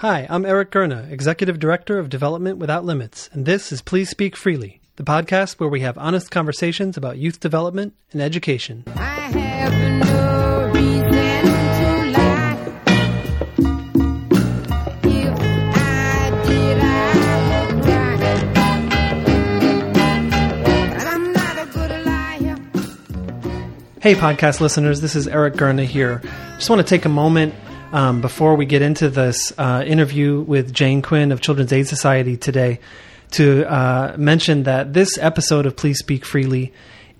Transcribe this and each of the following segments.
Hi, I'm Eric Gurna, Executive Director of Development Without Limits, and this is Please Speak Freely, the podcast where we have honest conversations about youth development and education. I have no reason to lie. If I did, I would cry. But I'm not a good liar. Hey, podcast listeners, this is Eric Gurna here. Just want to take a moment um, before we get into this uh, interview with Jane Quinn of Children's Aid Society today to uh, mention that this episode of Please Speak Freely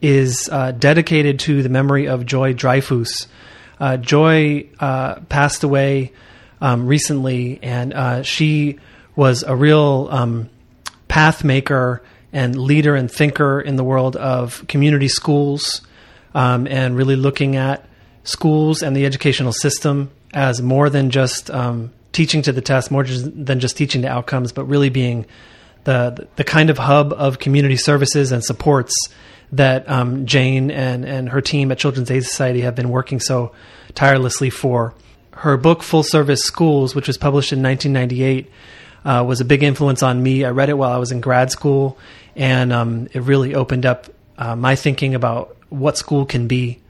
is uh, dedicated to the memory of Joy Dryfoos. Uh, Joy uh, passed away um, recently, and uh, she was a real um, path maker and leader and thinker in the world of community schools um, and really looking at schools and the educational system as more than just um, teaching to the test, more just than just teaching to outcomes, but really being the the kind of hub of community services and supports that um, Jane and and her team at Children's Aid Society have been working so tirelessly for. Her book Full Service Schools, which was published in 1998, uh, was a big influence on me. I read it while I was in grad school, and um, it really opened up uh, my thinking about what school can be.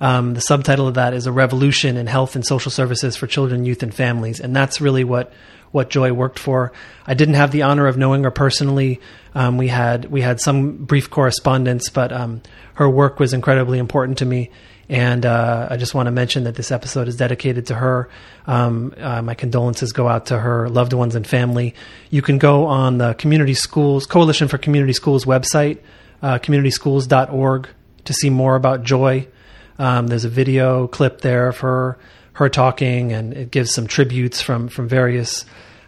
Um, the subtitle of that is a revolution in health and social services for children, youth, and families, and that's really what what Joy worked for. I didn't have the honor of knowing her personally. Um, we had we had some brief correspondence, but um, her work was incredibly important to me. And uh, I just want to mention that this episode is dedicated to her. Um, uh, my condolences go out to her loved ones and family. You can go on the Community Schools Coalition for Community Schools website, uh, communityschools.org, to see more about Joy. Um, there's a video clip there of her talking, and it gives some tributes from from various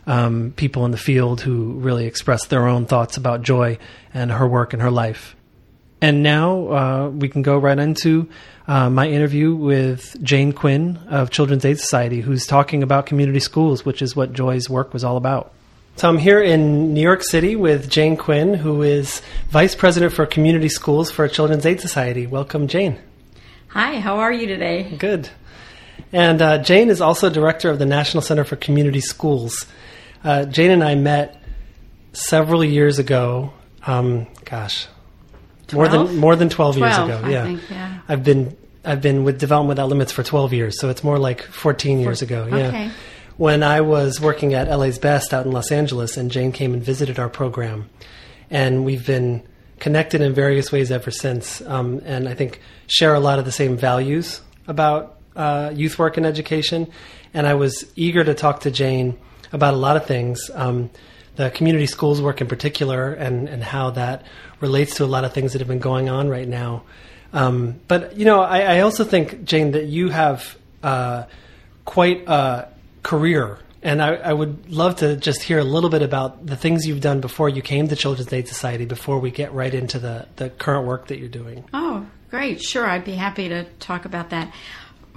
um, people in the field who really expressed their own thoughts about Joy and her work and her life. And now uh, we can go right into uh, my interview with Jane Quinn of Children's Aid Society, who's talking about community schools, which is what Joy's work was all about. So I'm here in New York City with Jane Quinn, who is Vice President for Community Schools for Children's Aid Society. Welcome, Jane. Hi, how are you today? Good. And uh, Jane is also director of the National Center for Community Schools. Uh, Jane and I met several years ago. Um, gosh, more than more than twelve, years ago. Yeah, think, yeah. I've been I've been with Development Without Limits for twelve years, so it's more like fourteen years ago. Yeah. okay. When I was working at LA's Best out in Los Angeles, and Jane came and visited our program, and we've been connected in various ways ever since. Um, and I think share a lot of the same values about uh, youth work and education. And I was eager to talk to Jane about a lot of things, um, the community schools work in particular, and and how that relates to a lot of things that have been going on right now. Um, but you know, I, I also think Jane that you have uh, quite a career. And I, I would love to just hear a little bit about the things you've done before you came to Children's Aid Society before we get right into the, the current work that you're doing. Oh, great. Sure, I'd be happy to talk about that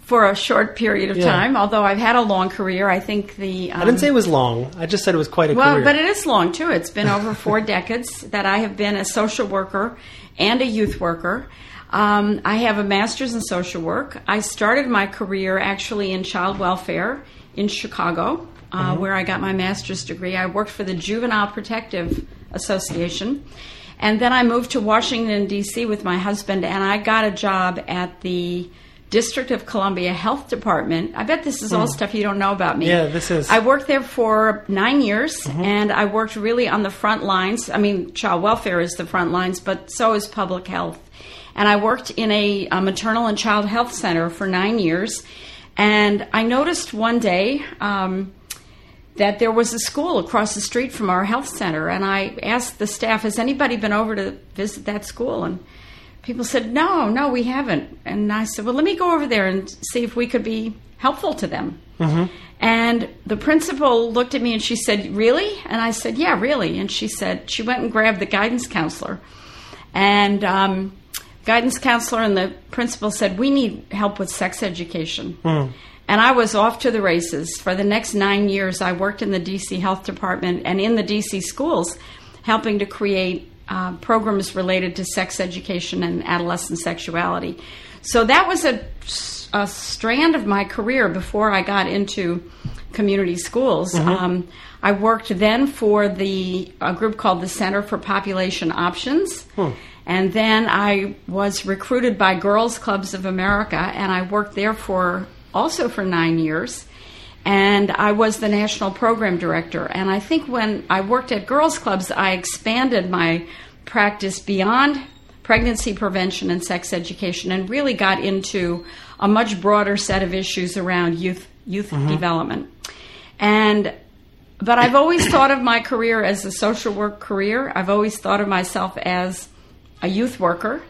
for a short period of Yeah. time. Although I've had a long career, I think the um, I didn't say it was long. I just said it was quite a well, career. but it is long too. It's been over four decades that I have been a social worker and a youth worker. Um, I have a master's in social work. I started my career actually in child welfare in Chicago, uh, where I got my master's degree. I worked for the Juvenile Protective Association. And then I moved to Washington, D.C. with my husband, and I got a job at the District of Columbia Health Department. I bet this is all stuff you don't know about me. Yeah, this is. I worked there for nine years, and I worked really on the front lines. I mean, child welfare is the front lines, but so is public health. And I worked in a, a maternal and child health center for nine years. And I noticed one day um, that there was a school across the street from our health center. And I asked the staff, Has anybody been over to visit that school? And people said, No, no, we haven't. And I said, Well, let me go over there and see if we could be helpful to them. And the principal looked at me and she said, Really? And I said, Yeah, really. And she said, She went and grabbed the guidance counselor. And um, guidance counselor and the principal said, We need help with sex education. And I was off to the races. For the next nine years, I worked in the DC Health Department and in the DC schools, helping to create uh, programs related to sex education and adolescent sexuality. So that was a, a strand of my career before I got into community schools. Um, I worked then for the a group called the Center for Population Options. And then I was recruited by Girls Clubs of America, and I worked there for also for nine years. And I was the national program director. And I think when I worked at Girls Clubs, I expanded my practice beyond pregnancy prevention and sex education and really got into a much broader set of issues around youth youth mm-hmm. development. And but I've always thought of my career as a social work career. I've always thought of myself as a youth worker.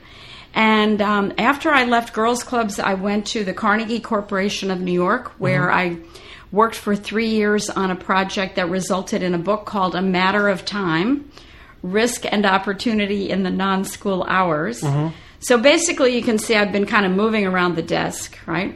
And um, after I left girls' clubs, I went to the Carnegie Corporation of New York, where I worked for three years on a project that resulted in a book called A Matter of Time Risk and Opportunity in the Non School Hours. So basically, you can see I've been kind of moving around the desk, right?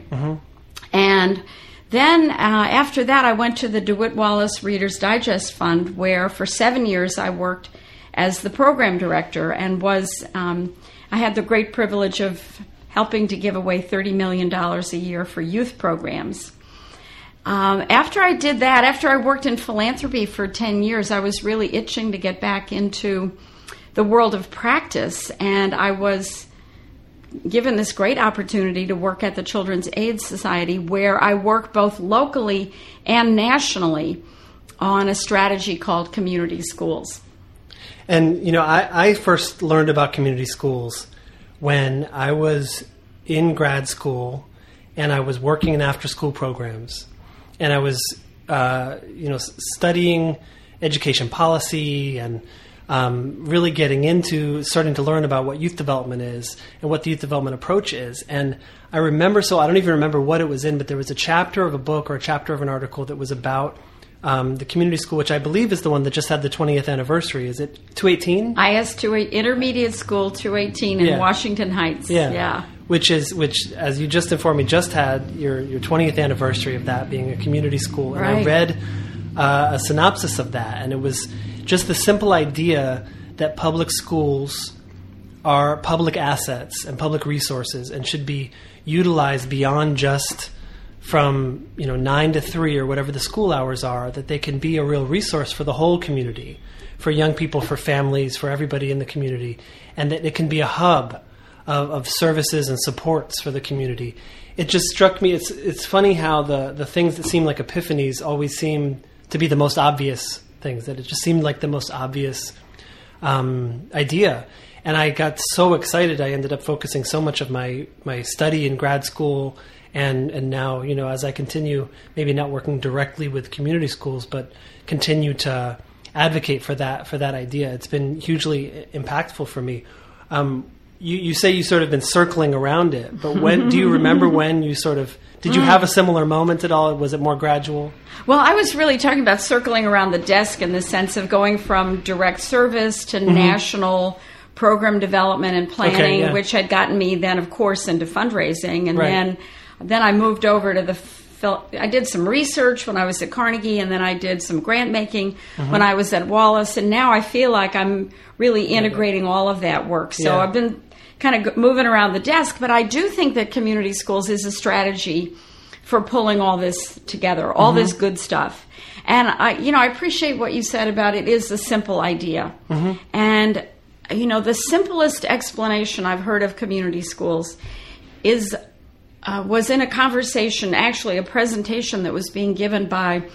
And then uh, after that, I went to the DeWitt Wallace Reader's Digest Fund, where for seven years I worked as the program director and was um, I had the great privilege of helping to give away thirty million dollars a year for youth programs. Um, after I did that, after I worked in philanthropy for 10 years, I was really itching to get back into the world of practice. And I was given this great opportunity to work at the Children's Aid Society, where I work both locally and nationally on a strategy called community schools. And you know, I, I first learned about community schools when I was in grad school and I was working in after-school programs, and I was, uh, you know, studying education policy and um, really getting into starting to learn about what youth development is and what the youth development approach is. And I remember, so I don't even remember what it was in, but there was a chapter of a book or a chapter of an article that was about um, the community school, which I believe is the one that just had the 20th anniversary. Is it 218? IS to intermediate school 218 in Yeah. Washington Heights. Yeah. Yeah. Which is which, as you just informed me, just had your your 20th anniversary of that being a community school, and I read uh, a synopsis of that, and it was just the simple idea that public schools are public assets and public resources and should be utilized beyond just from you know nine to three or whatever the school hours are that they can be a real resource for the whole community for young people for families for everybody in the community and that it can be a hub of, of services and supports for the community it just struck me it's it's funny how the the things that seem like epiphanies always seem to be the most obvious things that it just seemed like the most obvious um, idea. And I got so excited, I ended up focusing so much of my, my study in grad school and, and now, you know, as I continue, maybe not working directly with community schools, but continue to advocate for that, for that idea. It's been hugely impactful for me. Um, you, you say you sort of been circling around it, but when do you remember when you sort of did you have a similar moment at all? Was it more gradual? Well, I was really talking about circling around the desk in the sense of going from direct service to national program development and planning, Mm-hmm. Okay, yeah. which had gotten me then, of course, into fundraising, and Right. then then I moved over to the. I did some research when I was at Carnegie, and then I did some grant making Mm-hmm. when I was at Wallace, and now I feel like I'm really integrating all of that work. So Yeah. I've been kind of moving around the desk, but I do think that community schools is a strategy for pulling all this together, all this good stuff. And I, you know, I appreciate what you said about it is a simple idea. And, you know, the simplest explanation I've heard of community schools is uh, was in a conversation, actually a presentation that was being given by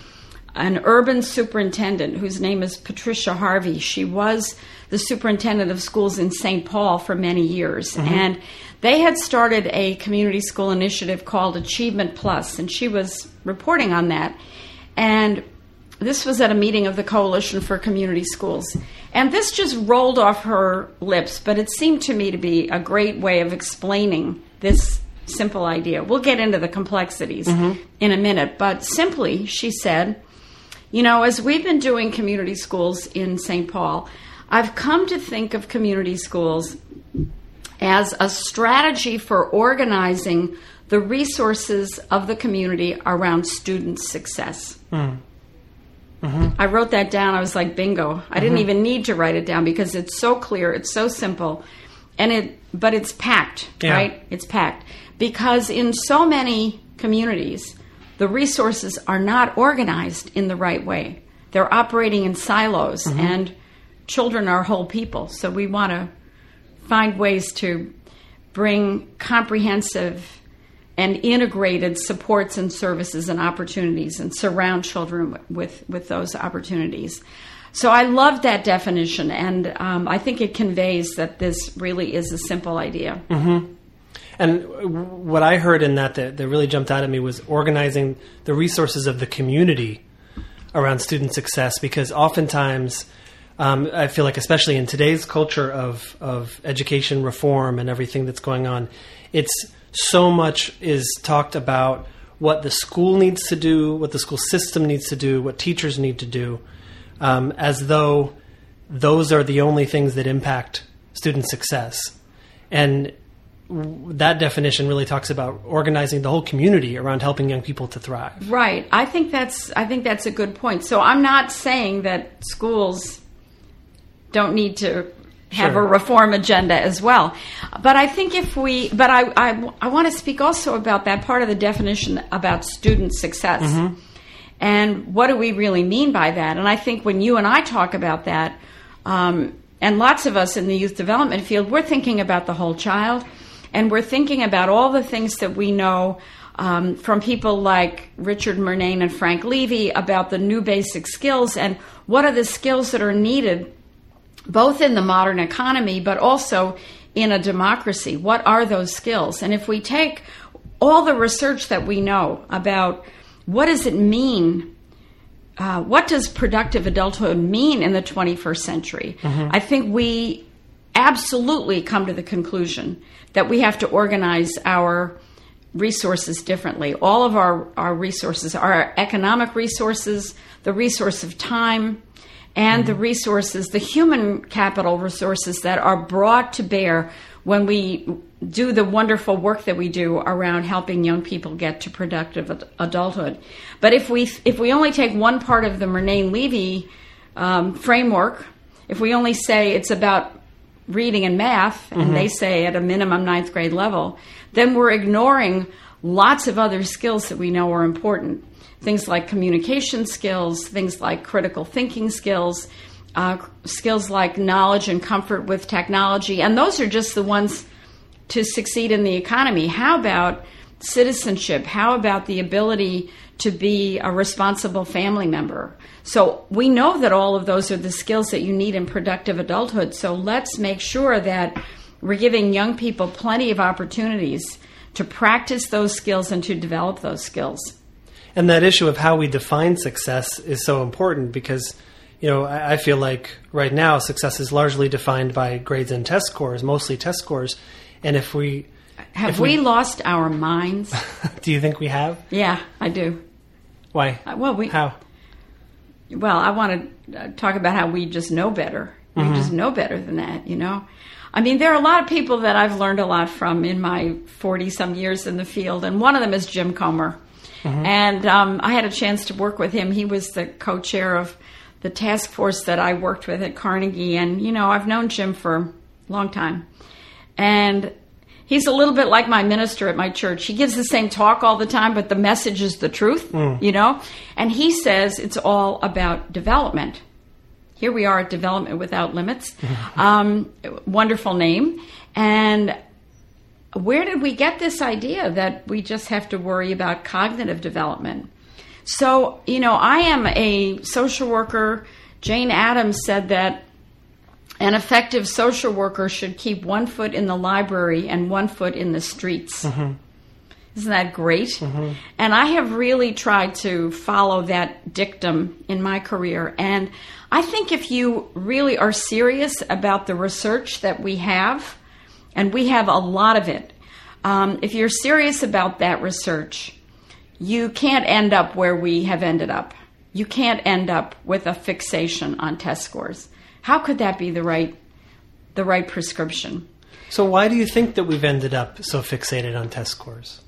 an urban superintendent whose name is Patricia Harvey. She was the superintendent of schools in St. Paul for many years. And they had started a community school initiative called Achievement Plus, and she was reporting on that. And this was at a meeting of the Coalition for Community Schools. And this just rolled off her lips, but it seemed to me to be a great way of explaining this simple idea. We'll get into the complexities mm-hmm. in a minute, but simply, she said, you know, as we've been doing community schools in St. Paul, I've come to think of community schools as a strategy for organizing the resources of the community around student success. Hmm. Mm-hmm. I wrote that down. I was like, bingo. I didn't mm-hmm. even need to write it down because it's so clear, it's so simple. and it but it's packed, Yeah. right? It's packed because in so many communities, the resources are not organized in the right way. They're operating in silos, and children are whole people. So we want to find ways to bring comprehensive and integrated supports and services and opportunities and surround children with, with those opportunities. So I love that definition, and um, I think it conveys that this really is a simple idea. And what I heard in that, that that really jumped out at me was organizing the resources of the community around student success because oftentimes um, I feel like, especially in today's culture of, of education reform and everything that's going on, it's so much is talked about what the school needs to do, what the school system needs to do, what teachers need to do, um, as though those are the only things that impact student success. And that definition really talks about organizing the whole community around helping young people to thrive. Right. I think that's I think that's a good point. So I'm not saying that schools don't need to have Sure. a reform agenda as well. But I think if we but I I, I want to speak also about that part of the definition about student success. And what do we really mean by that? And I think when you and I talk about that, um, and lots of us in the youth development field, we're thinking about the whole child, and we're thinking about all the things that we know um, from people like Richard Murnane and Frank Levy about the new basic skills and what are the skills that are needed both in the modern economy but also in a democracy. What are those skills? And if we take all the research that we know about what does it mean uh, what does productive adulthood mean in the 21st century? I think we absolutely come to the conclusion that we have to organize our resources differently. All of our, our resources, our economic resources, the resource of time, and the resources, the human capital resources that are brought to bear when we do the wonderful work that we do around helping young people get to productive adulthood. But if we if we only take one part of the Murnane Levy um, framework, if we only say it's about reading and math, and they say at a minimum ninth grade level, then we're ignoring lots of other skills that we know are important. Things like communication skills, things like critical thinking skills, uh, skills like knowledge and comfort with technology, and those are just the ones to succeed in the economy. How about citizenship? How about the ability to be a responsible family member? So we know that all of those are the skills that you need in productive adulthood. So let's make sure that we're giving young people plenty of opportunities to practice those skills and to develop those skills. And that issue of how we define success is so important because, you know, I, feel like right now success is largely defined by grades and test scores, mostly test scores. And if we, Have we, we- lost our minds? do you think we have? yeah, I do. Why? Uh, Well, we How? Well, I want to uh, talk about how we just know better. We just know better than that, you know? I mean, there are a lot of people that I've learned a lot from in my 40 some years in the field, and one of them is Jim Comer. And um, I had a chance to work with him. He was the co chair of the task force that I worked with at Carnegie. And, you know, I've known Jim for a long time. And he's a little bit like my minister at my church. He gives the same talk all the time, but the message is the truth, you know? And he says it's all about development. Here we are at Development Without Limits. Um, wonderful name. And where did we get this idea that we just have to worry about cognitive development? So, you know, I am a social worker. Jane Addams said that an effective social worker should keep one foot in the library and one foot in the streets. Isn't that great? And I have really tried to follow that dictum in my career. And I think if you really are serious about the research that we have, and we have a lot of it, um, if you're serious about that research, you can't end up where we have ended up. You can't end up with a fixation on test scores. How could that be the right, the right prescription? So why do you think that we've ended up so fixated on test scores?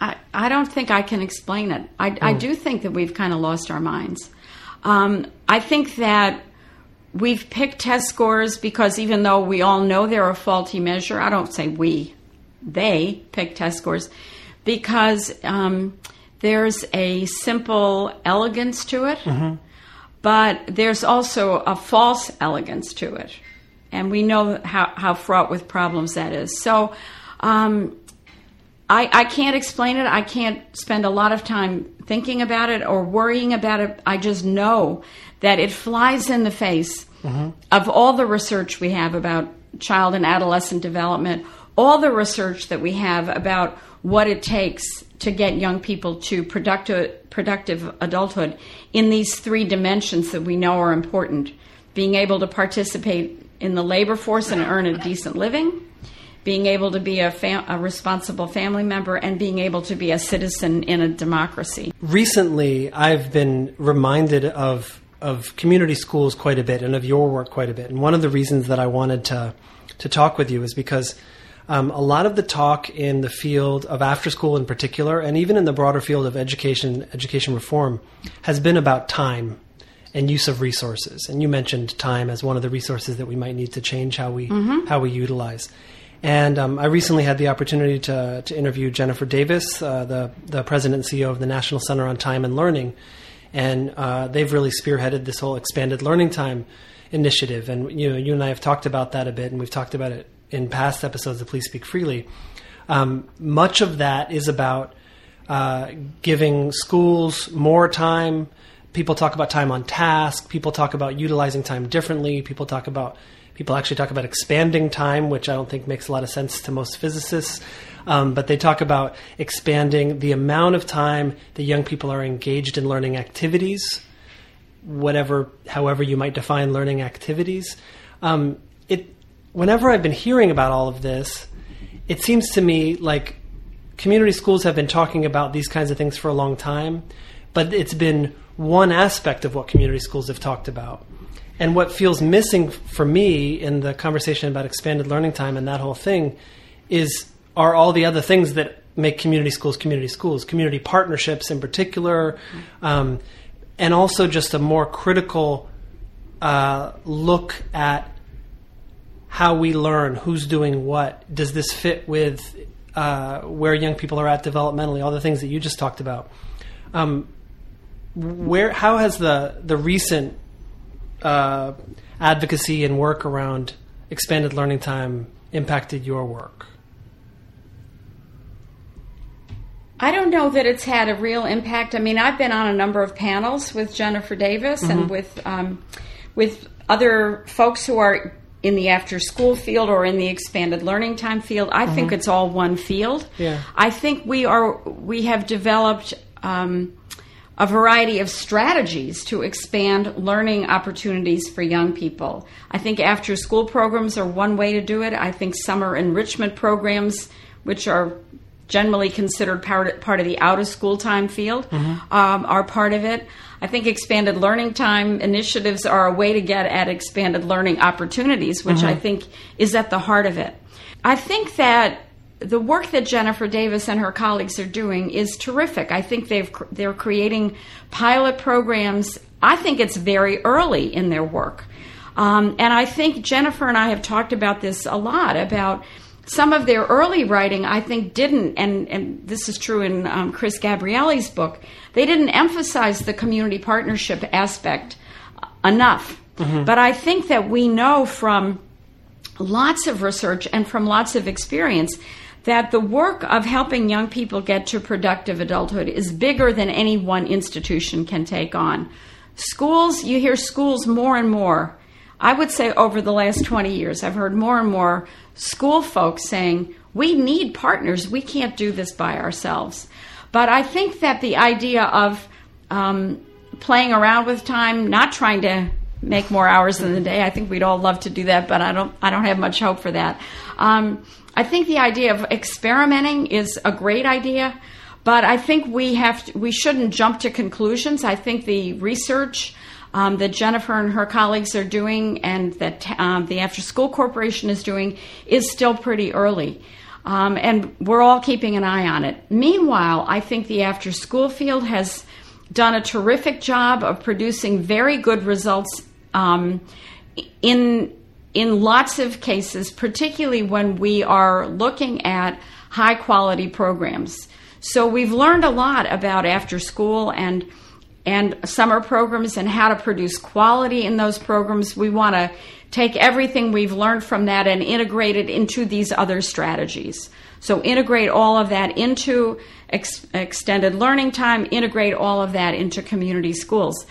I, I don't think I can explain it. I, I do think that we've kind of lost our minds. Um, I think that we've picked test scores because even though we all know they're a faulty measure, I don't say we, they pick test scores because um, there's a simple elegance to it, but there's also a false elegance to it. And we know how, how fraught with problems that is. So um, I, I can't explain it. I can't spend a lot of time thinking about it or worrying about it. I just know that it flies in the face of all the research we have about child and adolescent development, all the research that we have about what it takes to get young people to productive, productive adulthood in these three dimensions that we know are important being able to participate in the labor force and earn a decent living, being able to be a, fam- a responsible family member, and being able to be a citizen in a democracy. recently I've been reminded of of community schools quite a bit and of your work quite a bit. And one of the reasons that I wanted to to talk with you is because um, a lot of the talk in the field of after school in particular, and even in the broader field of education education reform, has been about time and use of resources. And you mentioned time as one of the resources that we might need to change how we how we utilize. And um, I recently had the opportunity to, to interview Jennifer Davis, uh, the the president and CEO of the National Center on Time and Learning, and uh, they've really spearheaded this whole expanded learning time initiative. And you know, you and I have talked about that a bit, and we've talked about it in past episodes of Please Speak Freely. Um, much of that is about uh, giving schools more time. People talk about time on task. People talk about utilizing time differently. People talk about people actually talk about expanding time, which I don't think makes a lot of sense to most physicists. Um, but they talk about expanding the amount of time that young people are engaged in learning activities, whatever, however you might define learning activities. Um, it, whenever I've been hearing about all of this, it seems to me like community schools have been talking about these kinds of things for a long time, but it's been one aspect of what community schools have talked about. And what feels missing for me in the conversation about expanded learning time and that whole thing is are all the other things that make community schools community schools, community partnerships in particular, um, and also just a more critical uh, look at how we learn, who's doing what, does this fit with uh, where young people are at developmentally, all the things that you just talked about. Um, where, how has the the recent uh, advocacy and work around expanded learning time impacted your work? I don't know that it's had a real impact. I mean, I've been on a number of panels with Jennifer Davis and with um, with other folks who are in the after school field or in the expanded learning time field. I think it's all one field. Yeah. I think we are we have developed um, a variety of strategies to expand learning opportunities for young people. I think after school programs are one way to do it. I think summer enrichment programs, which are generally considered part, part of the out of school time field, um, are part of it. I think expanded learning time initiatives are a way to get at expanded learning opportunities, which I think is at the heart of it. I think that the work that Jennifer Davis and her colleagues are doing is terrific. I think they've they're creating pilot programs. I think it's very early in their work, um, and I think Jennifer and I have talked about this a lot about some of their early writing. I think didn't, and and this is true in um, Chris Gabrieli's book. They didn't emphasize the community partnership aspect enough. But I think that we know from lots of research and from lots of experience that the work of helping young people get to productive adulthood is bigger than any one institution can take on. Schools, you hear schools more and more. I would say over the last 20 years, I've heard more and more school folks saying, we need partners. We can't do this by ourselves. But I think that the idea of um, playing around with time, not trying to make more hours in the day. I think we'd all love to do that, but I don't. I don't have much hope for that. Um, I think the idea of experimenting is a great idea, but I think we have. To, we shouldn't jump to conclusions. I think the research. Um, that Jennifer and her colleagues are doing, and that um, the After School Corporation is doing, is still pretty early. Um, and we're all keeping an eye on it. Meanwhile, I think the after school field has done a terrific job of producing very good results um, in in lots of cases, particularly when we are looking at high quality programs. So we've learned a lot about after school and and summer programs and how to produce quality in those programs. We want to take everything we've learned from that and integrate it into these other strategies. So integrate all of that into ex- extended learning time, integrate all of that into community schools.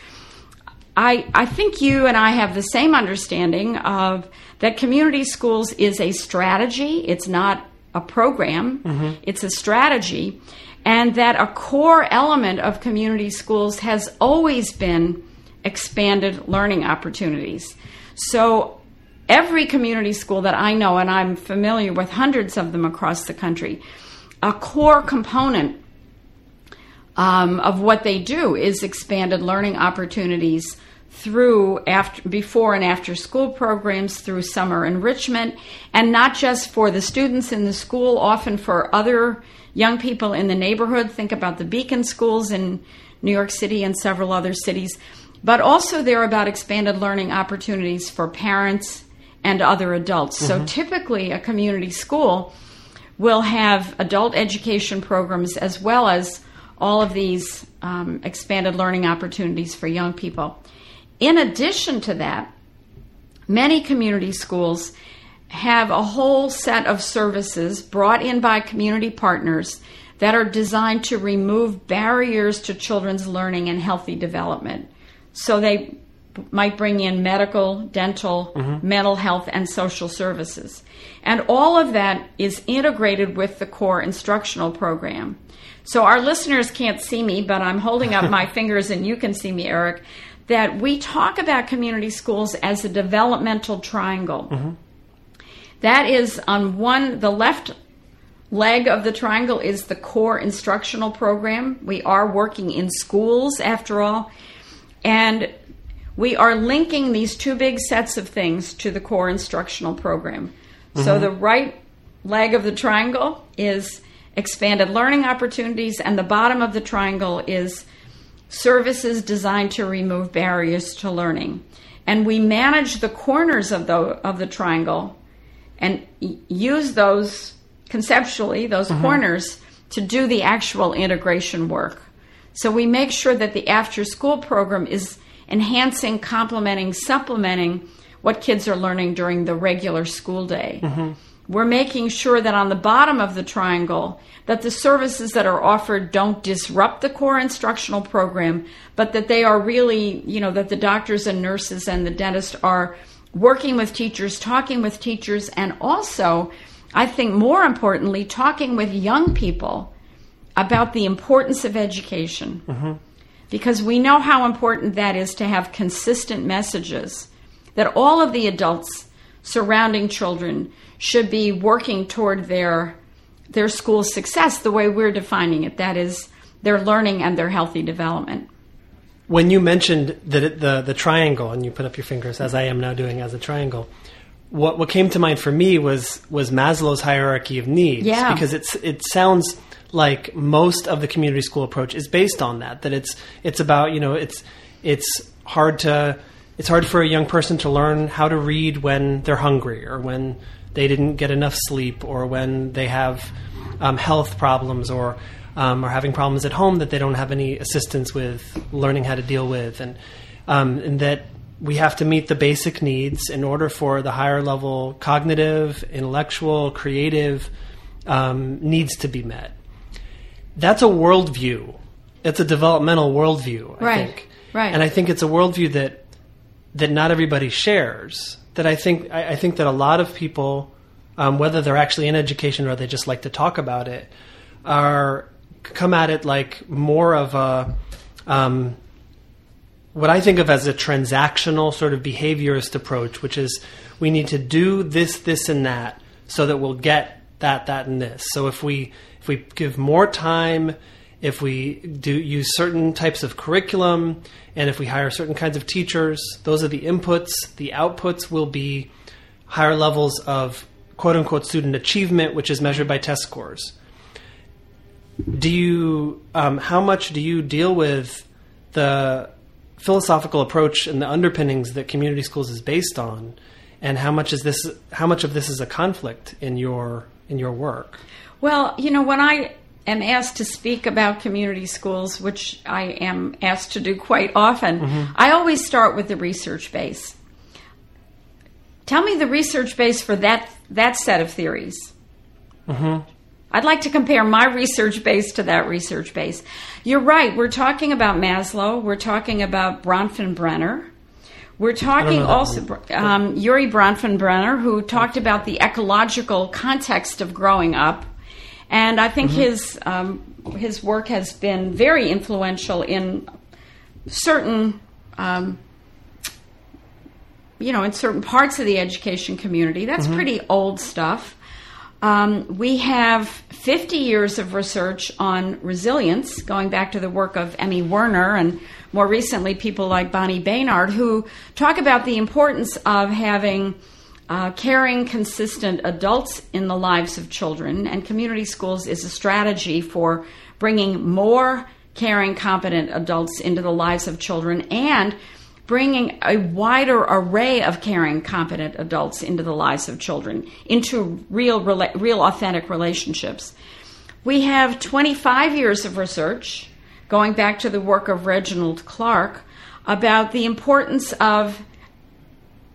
I, I think you and I have the same understanding of that community schools is a strategy. It's not a program. Mm-hmm. It's a strategy. And that a core element of community schools has always been expanded learning opportunities. So every community school that I know, and I'm familiar with hundreds of them across the country, a core component um, of what they do is expanded learning opportunities through after before and after school programs through summer enrichment and not just for the students in the school often for other young people in the neighborhood. Think about the beacon schools in new york city and several other cities. But also they're about expanded learning opportunities for parents and other adults. So typically a community school will have adult education programs as well as all of these um, expanded learning opportunities for young people. In addition to that, many community schools have a whole set of services brought in by community partners that are designed to remove barriers to children's learning and healthy development. So they might bring in medical, dental, mm-hmm. mental health, and social services. And all of that is integrated with the core instructional program. So our listeners can't see me, but I'm holding up my fingers and you can see me, Eric, that we talk about community schools as a developmental triangle. Mm-hmm. That is on one, the left leg of the triangle is the core instructional program. We are working in schools after all. And we are linking these two big sets of things to the core instructional program. So mm-hmm. the right leg of the triangle is expanded learning opportunities, and the bottom of the triangle is services designed to remove barriers to learning. And we manage the corners of the, of the triangle and use those conceptually, those mm-hmm. corners, to do the actual integration work. So we make sure that the after school program is enhancing, complementing, supplementing what kids are learning during the regular school day. Mm-hmm. We're making sure that on the bottom of the triangle that the services that are offered don't disrupt the core instructional program, but that they are really, you know, that the doctors and nurses and the dentist are working with teachers, talking with teachers, and also, I think more importantly, talking with young people about the importance of education. Mm-hmm. Because we know how important that is to have consistent messages that all of the adults surrounding children should be working toward their their school success the way we're defining it that is their learning and their healthy development When you mentioned the, the the triangle and you put up your fingers as I am now doing as a triangle, what what came to mind for me was was Maslow's hierarchy of needs. Yeah. Because it's it sounds like most of the community school approach is based on that. That it's it's about you know it's it's hard to it's hard for a young person to learn how to read when they're hungry or when they didn't get enough sleep or when they have um, health problems or um, are having problems at home that they don't have any assistance with learning how to deal with, and um, and that we have to meet the basic needs in order for the higher level cognitive, intellectual, creative um, needs to be met. That's a worldview. It's a developmental worldview, I Right, think. right. And I think it's a worldview that that not everybody shares. That I think I, I think that a lot of people, um, whether they're actually in education or they just like to talk about it, are come at it like more of a um, what I think of as a transactional sort of behaviorist approach, which is we need to do this, this, and that so that we'll get that, that, and this. So if we if we give more time, if we do use certain types of curriculum, and if we hire certain kinds of teachers, those are the inputs. The outputs will be higher levels of quote unquote student achievement, which is measured by test scores. Do you um, how much do you deal with the philosophical approach and the underpinnings that community schools is based on, and how much is this? How much of this is a conflict in your in your work? Well, you know, when I am asked to speak about community schools, which I am asked to do quite often, I always start with the research base. Tell me the research base for that that set of theories. I'd like to compare my research base to that research base. You're right. We're talking about Maslow. We're talking about Bronfenbrenner. We're talking also um, Urie Bronfenbrenner, who talked about the ecological context of growing up, and I think his um, his work has been very influential in certain. Um, you know, in certain parts of the education community. That's pretty old stuff. Um, we have 50 years of research on resilience, going back to the work of Emmy Werner and more recently people like Bonnie Benard, who talk about the importance of having uh, caring, consistent adults in the lives of children. And community schools is a strategy for bringing more caring, competent adults into the lives of children and bringing a wider array of caring, competent adults into the lives of children, into real, real authentic relationships. We have 25 years of research, going back to the work of Reginald Clark, about the importance of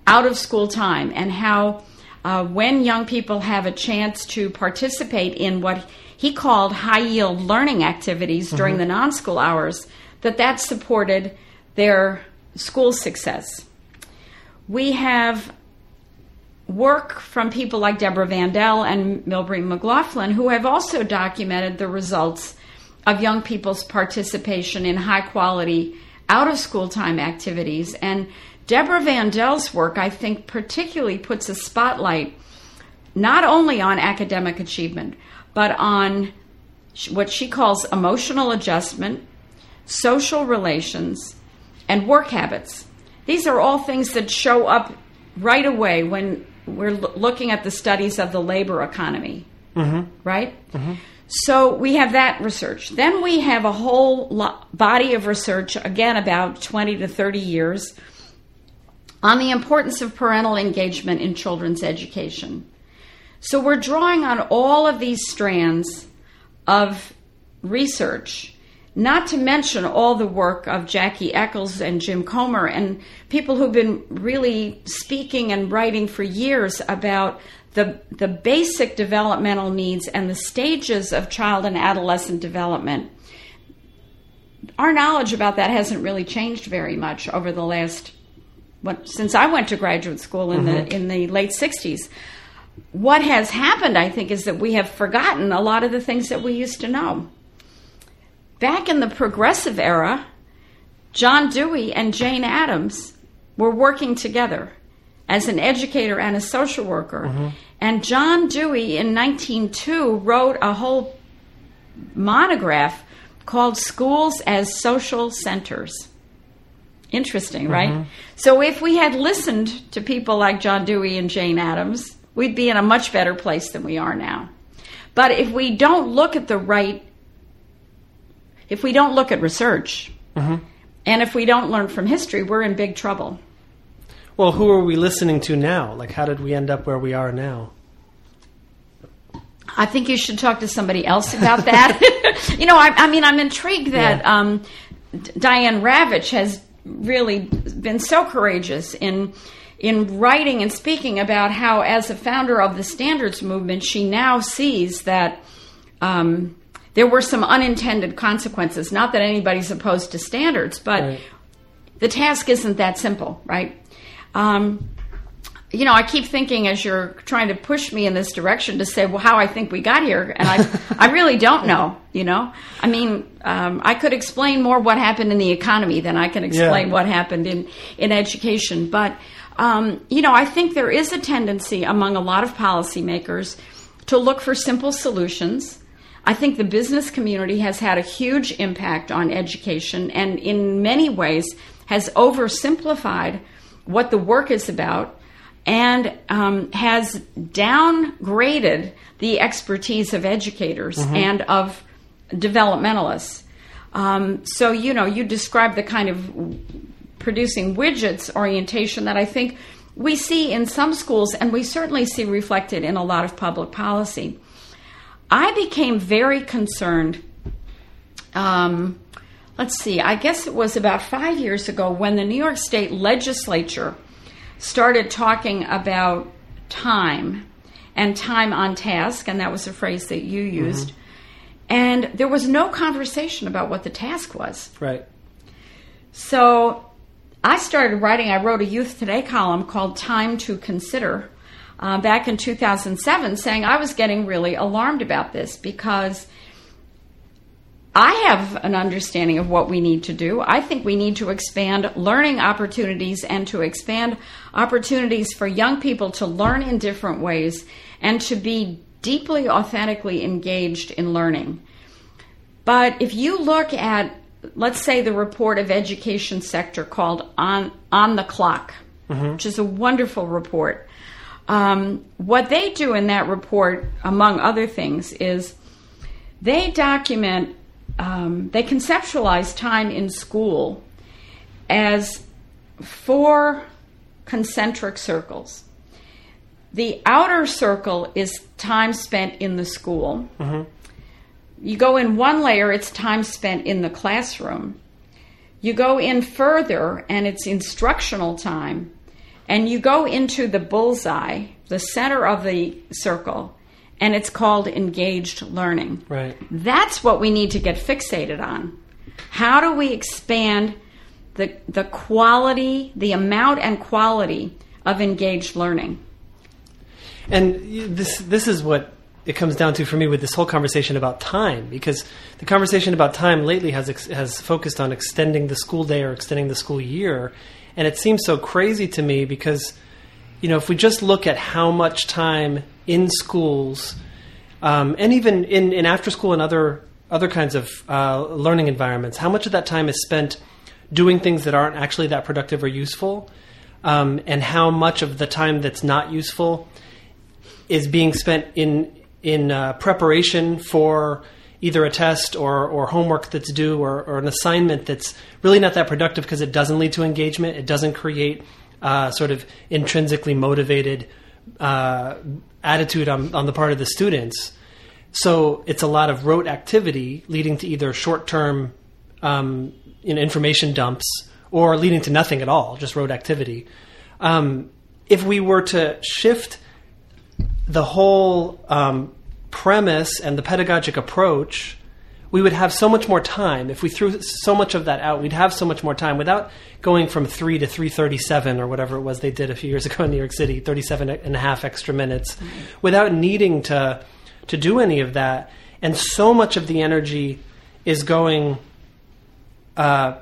out of school time and how uh, when young people have a chance to participate in what he called high yield learning activities during the non school hours, that that supported their school success. We have work from people like Deborah Vandell and Milbrey McLaughlin who have also documented the results of young people's participation in high quality out of school time activities. And Deborah Vandell's work, I think, particularly puts a spotlight not only on academic achievement, but on what she calls emotional adjustment, social relations, and work habits. These are all things that show up right away when we're l- looking at the studies of the labor economy, mm-hmm. right? Mm-hmm. So we have that research. Then we have a whole lo- body of research, again about 20 to 30 years, on the importance of parental engagement in children's education. So we're drawing on all of these strands of research, not to mention all the work of Jackie Eccles and Jim Comer and people who've been really speaking and writing for years about the, the basic developmental needs and the stages of child and adolescent development. Our knowledge about that hasn't really changed very much over the last what, since I went to graduate school in the mm-hmm. in the late '60s. What has happened, I think, is that we have forgotten a lot of the things that we used to know. Back in the progressive era, John Dewey and Jane Addams were working together as an educator and a social worker. Mm-hmm. And John Dewey in 1902 wrote a whole monograph called Schools as Social Centers. Interesting, right? So if we had listened to people like John Dewey and Jane Addams, we'd be in a much better place than we are now. But if we don't look at the right, if we don't look at research, and if we don't learn from history, we're in big trouble. Well, who are we listening to now? Like, how did we end up where we are now? I think you should talk to somebody else about that. you know, I, I mean, I'm intrigued that Yeah. um, D- Diane Ravitch has really been so courageous in in writing and speaking about how, as a founder of the standards movement, she now sees that um, there were some unintended consequences. Not that anybody's opposed to standards, but Right. the task isn't that simple, right? Um, you know, I keep thinking as you're trying to push me in this direction to say, well, how I think we got here, and I, I really don't know. You know, I mean, um, I could explain more what happened in the economy than I can explain Yeah. what happened in in education. But um, you know, I think there is a tendency among a lot of policymakers to look for simple solutions. I think the business community has had a huge impact on education, and in many ways has oversimplified what the work is about and um, has downgraded the expertise of educators and of developmentalists. Um, so, you know, you describe the kind of producing widgets orientation that I think we see in some schools and we certainly see reflected in a lot of public policy. I became very concerned. Um, let's see, I guess it was about five years ago when the New York State legislature started talking about time and time on task, and that was a phrase that you used. And there was no conversation about what the task was. Right. So I started writing, I wrote a Youth Today column called Time to Consider uh, back in 2007, saying I was getting really alarmed about this because I have an understanding of what we need to do. I think we need to expand learning opportunities and to expand opportunities for young people to learn in different ways and to be deeply, authentically engaged in learning. But if you look at, let's say, the report of education sector called On, On the Clock, which is a wonderful report, um, what they do in that report, among other things, is they document, um, they conceptualize time in school as four concentric circles. The outer circle is time spent in the school. You go in one layer, it's time spent in the classroom. You go in further, and it's instructional time. And you go into the bullseye, the center of the circle, and it's called engaged learning. Right. That's what we need to get fixated on. How do we expand the, the quality, the amount and quality of engaged learning? And this this is what it comes down to for me with this whole conversation about time, because the conversation about time lately has ex- has focused on extending the school day or extending the school year, and it seems so crazy to me because, you know, if we just look at how much time in schools, um, and even in, in after school and other other kinds of uh, learning environments, how much of that time is spent doing things that aren't actually that productive or useful, um, and how much of the time that's not useful is being spent in in uh, preparation for either a test or, or homework that's due or, or an assignment that's really not that productive because it doesn't lead to engagement. It doesn't create uh, sort of intrinsically motivated uh, attitude on, on the part of the students. So it's a lot of rote activity leading to either short term um, information dumps or leading to nothing at all, just rote activity. Um, if we were to shift the whole um, premise and the pedagogic approach, we would have so much more time. If we threw so much of that out, we'd have so much more time without going from three to three thirty-seven or whatever it was they did a few years ago in New York City, thirty-seven and a half extra minutes, without needing to to do any of that. And so much of the energy is going. Uh,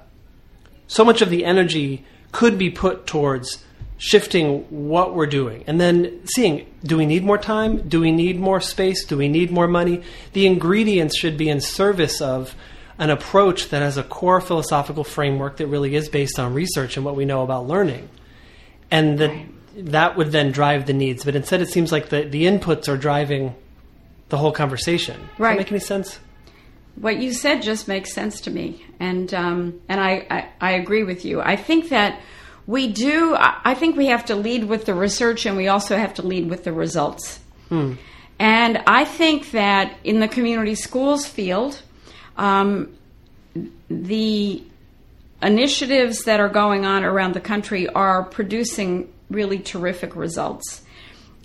so much of the energy could be put towards shifting what we're doing. And then seeing do we need more time? Do we need more space? Do we need more money? The ingredients should be in service of an approach that has a core philosophical framework that really is based on research and what we know about learning. And that that would then drive the needs. But instead it seems like the, the inputs are driving the whole conversation. Does Right. that make any sense? What you said just makes sense to me, and um, and I, I I agree with you. I think that we do. I think we have to lead with the research, and we also have to lead with the results. And I think that in the community schools field, um, the initiatives that are going on around the country are producing really terrific results.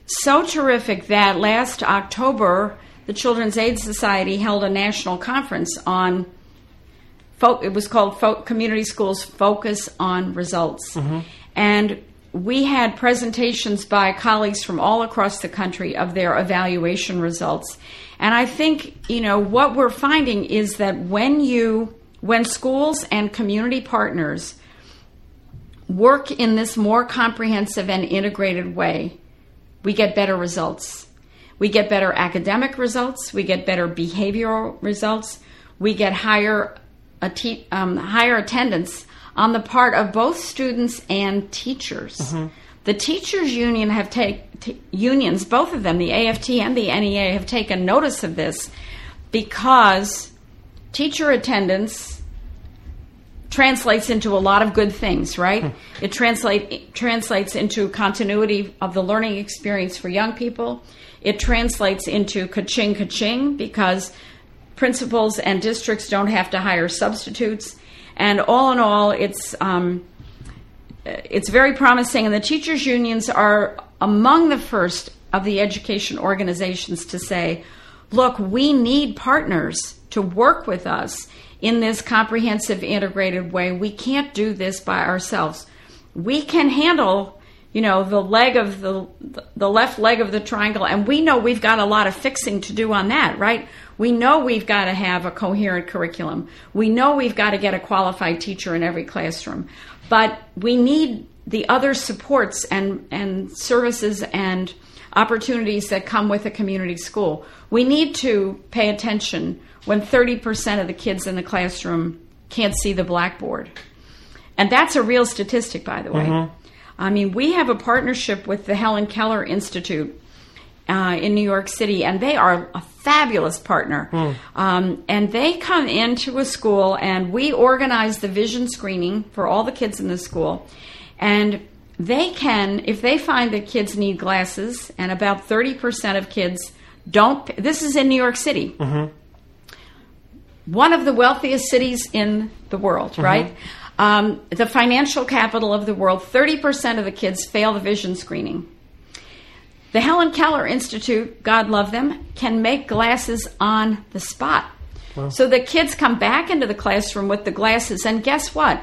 So terrific that last October, the Children's Aid Society held a national conference on. Fo- it was called Fo- Community Schools Focus on Results. Mm-hmm. And we had presentations by colleagues from all across the country of their evaluation results. And I think, you know, what we're finding is that when you, when schools and community partners work in this more comprehensive and integrated way, we get better results. We get better academic results. We get better behavioral results. We get higher, atti- um, higher attendance on the part of both students and teachers. The teachers union have take t- unions, both of them, the AFT and the NEA, have taken notice of this because teacher attendance translates into a lot of good things, right? It translate it translates into continuity of the learning experience for young people. It translates into ka-ching ka-ching because principals and districts don't have to hire substitutes. And all in all, it's um, it's very promising, and the teachers' unions are among the first of the education organizations to say, look, we need partners to work with us in this comprehensive, integrated way. We can't do this by ourselves. We can handle, you know, the leg of the the left leg of the triangle, and we know we've got a lot of fixing to do on that, right? We know we've got to have a coherent curriculum. We know we've got to get a qualified teacher in every classroom. But we need the other supports and, and services and opportunities that come with a community school. We need to pay attention when 30% of the kids in the classroom can't see the blackboard. And that's a real statistic, by the way. Mm-hmm. I mean, we have a partnership with the Helen Keller Institute uh, in New York City, and they are a fabulous partner. Um, and they come into a school, and we organize the vision screening for all the kids in the school. And they can, if they find that kids need glasses, and about 30% of kids don't, this is in New York City one of the wealthiest cities in the world, right? Um, the financial capital of the world, 30% of the kids fail the vision screening. The Helen Keller Institute, God love them, can make glasses on the spot. So the kids come back into the classroom with the glasses, and guess what?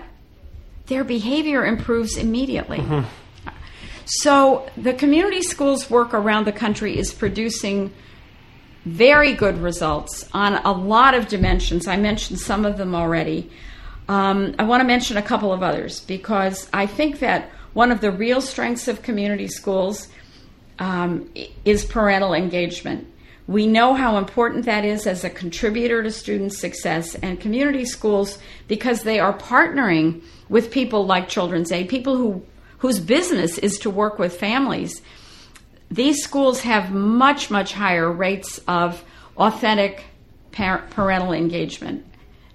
Their behavior improves immediately. So the community schools work around the country is producing very good results on a lot of dimensions. I mentioned some of them already. Um, I want to mention a couple of others because I think that one of the real strengths of community schools um, is parental engagement. We know how important that is as a contributor to student success, and community schools, because they are partnering with people like Children's Aid, people who whose business is to work with families these schools have much, much higher rates of authentic par- parental engagement.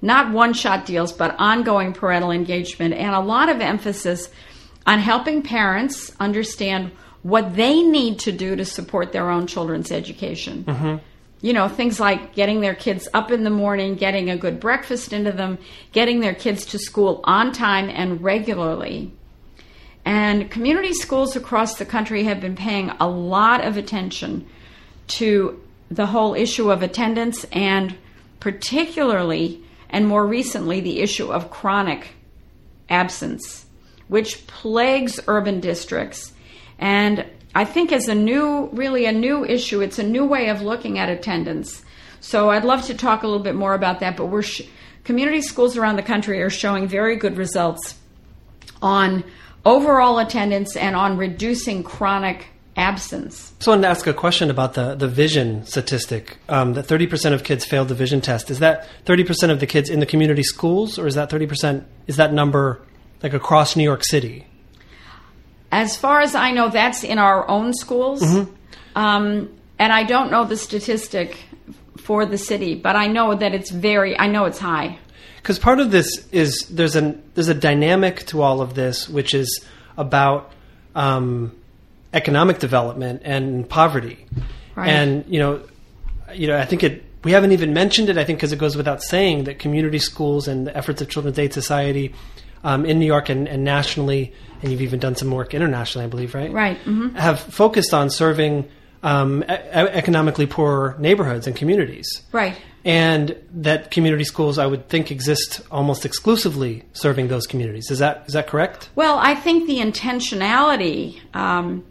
Not one shot deals, but ongoing parental engagement, and a lot of emphasis on helping parents understand what they need to do to support their own children's education. Mm-hmm. You know, things like getting their kids up in the morning, getting a good breakfast into them, getting their kids to school on time and regularly. And community schools across the country have been paying a lot of attention to the whole issue of attendance and particularly and more recently the issue of chronic absence, which plagues urban districts. And I think as a new, really a new issue, it's a new way of looking at attendance. So I'd love to talk a little bit more about that, but we're sh- community schools around the country are showing very good results on overall attendance and on reducing chronic absence. So I wanted to ask a question about the, the vision statistic. Um, that 30% of kids failed the vision test. Is that 30% of the kids in the community schools, or is that 30%, is that number like across New York City? As far as I know, that's in our own schools. Um, and I don't know the statistic for the city, but I know that it's very, I know it's high. Because part of this is there's an there's a dynamic to all of this, which is about um, economic development and poverty, Right. and you know, you know, I think it. We haven't even mentioned it. I think because it goes without saying that community schools and the efforts of Children's Aid Society um, in New York and, and nationally, and you've even done some work internationally, I believe, right? Right. hmm Have focused on serving um, e- economically poor neighborhoods and communities Right. and that community schools I would think exist almost exclusively serving those communities. Is that is that correct? Well, I think the intentionality um,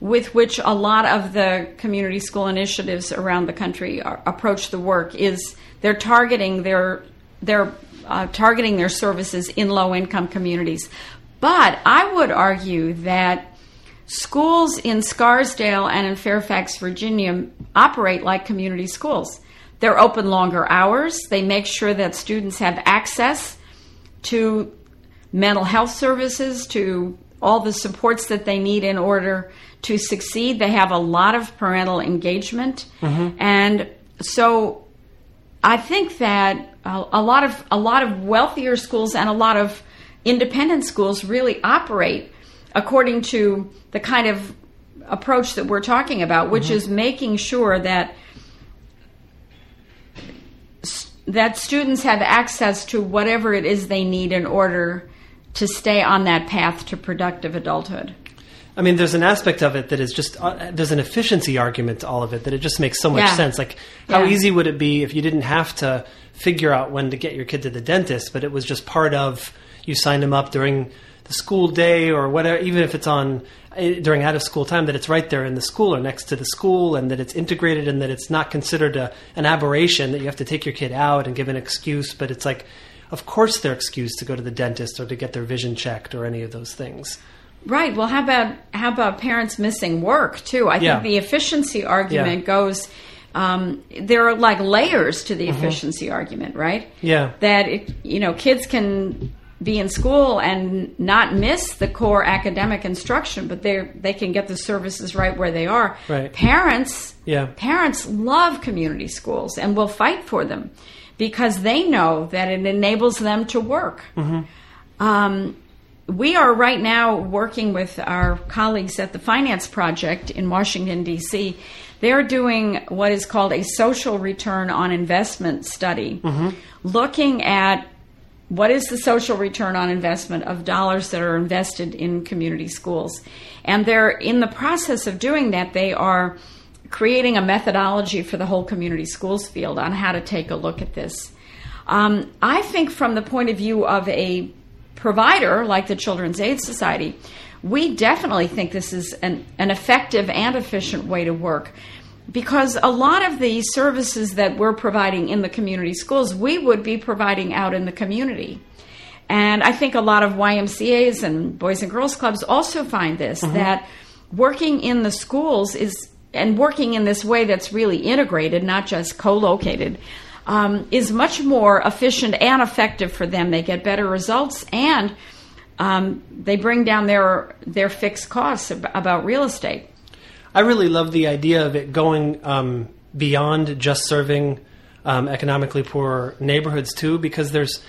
with which a lot of the community school initiatives around the country are, approach the work is they're targeting their they're uh, targeting their services in low income communities. But I would argue that schools in Scarsdale and in Fairfax, Virginia, operate like community schools. They're open longer hours. They make sure that students have access to mental health services, to all the supports that they need in order to succeed. They have a lot of parental engagement. And so I think that a, a lot of a lot of wealthier schools and a lot of independent schools really operate according to the kind of approach that we're talking about, which mm-hmm. is making sure that that students have access to whatever it is they need in order to stay on that path to productive adulthood. I mean, there's an aspect of it that is just uh, there's an efficiency argument to all of it that it just makes so much Yeah. sense. Like, how Yeah. easy would it be if you didn't have to figure out when to get your kid to the dentist, but it was just part of you signed them up during the school day or whatever, even if it's on eh, during out of school time, that it's right there in the school or next to the school, and that it's integrated, and that it's not considered a, an aberration that you have to take your kid out and give an excuse, but it's like. Of course, they're excused to go to the dentist or to get their vision checked or any of those things. Right. Well, how about how about parents missing work too? I Yeah. think the efficiency argument Yeah. goes. Um, there are like layers to the efficiency argument, right? Mm-hmm. Yeah. That it, you know, kids can be in school and not miss the core academic instruction, but they they can get the services right where they are. Right. Parents. Yeah. Parents love community schools and will fight for them because they know that it enables them to work. Hmm. Um, we are right now working with our colleagues at the Finance Project in Washington, D.C. They're doing what is called a social return on investment study, looking at what is the social return on investment of dollars that are invested in community schools. And they're in the process of doing that, they are creating a methodology for the whole community schools field on how to take a look at this. Um, I think, from the point of view of a provider like the Children's Aid Society, we definitely think this is an, an effective and efficient way to work because a lot of the services that we're providing in the community schools, we would be providing out in the community. And I think a lot of YMCAs and Boys and Girls Clubs also find this mm-hmm. that working in the schools is, and working in this way that's really integrated, not just co located, um, is much more efficient and effective for them. They get better results and um, they bring down their, their fixed costs ab- about real estate. I really love the idea of it going um, beyond just serving um, economically poor neighborhoods too, because there's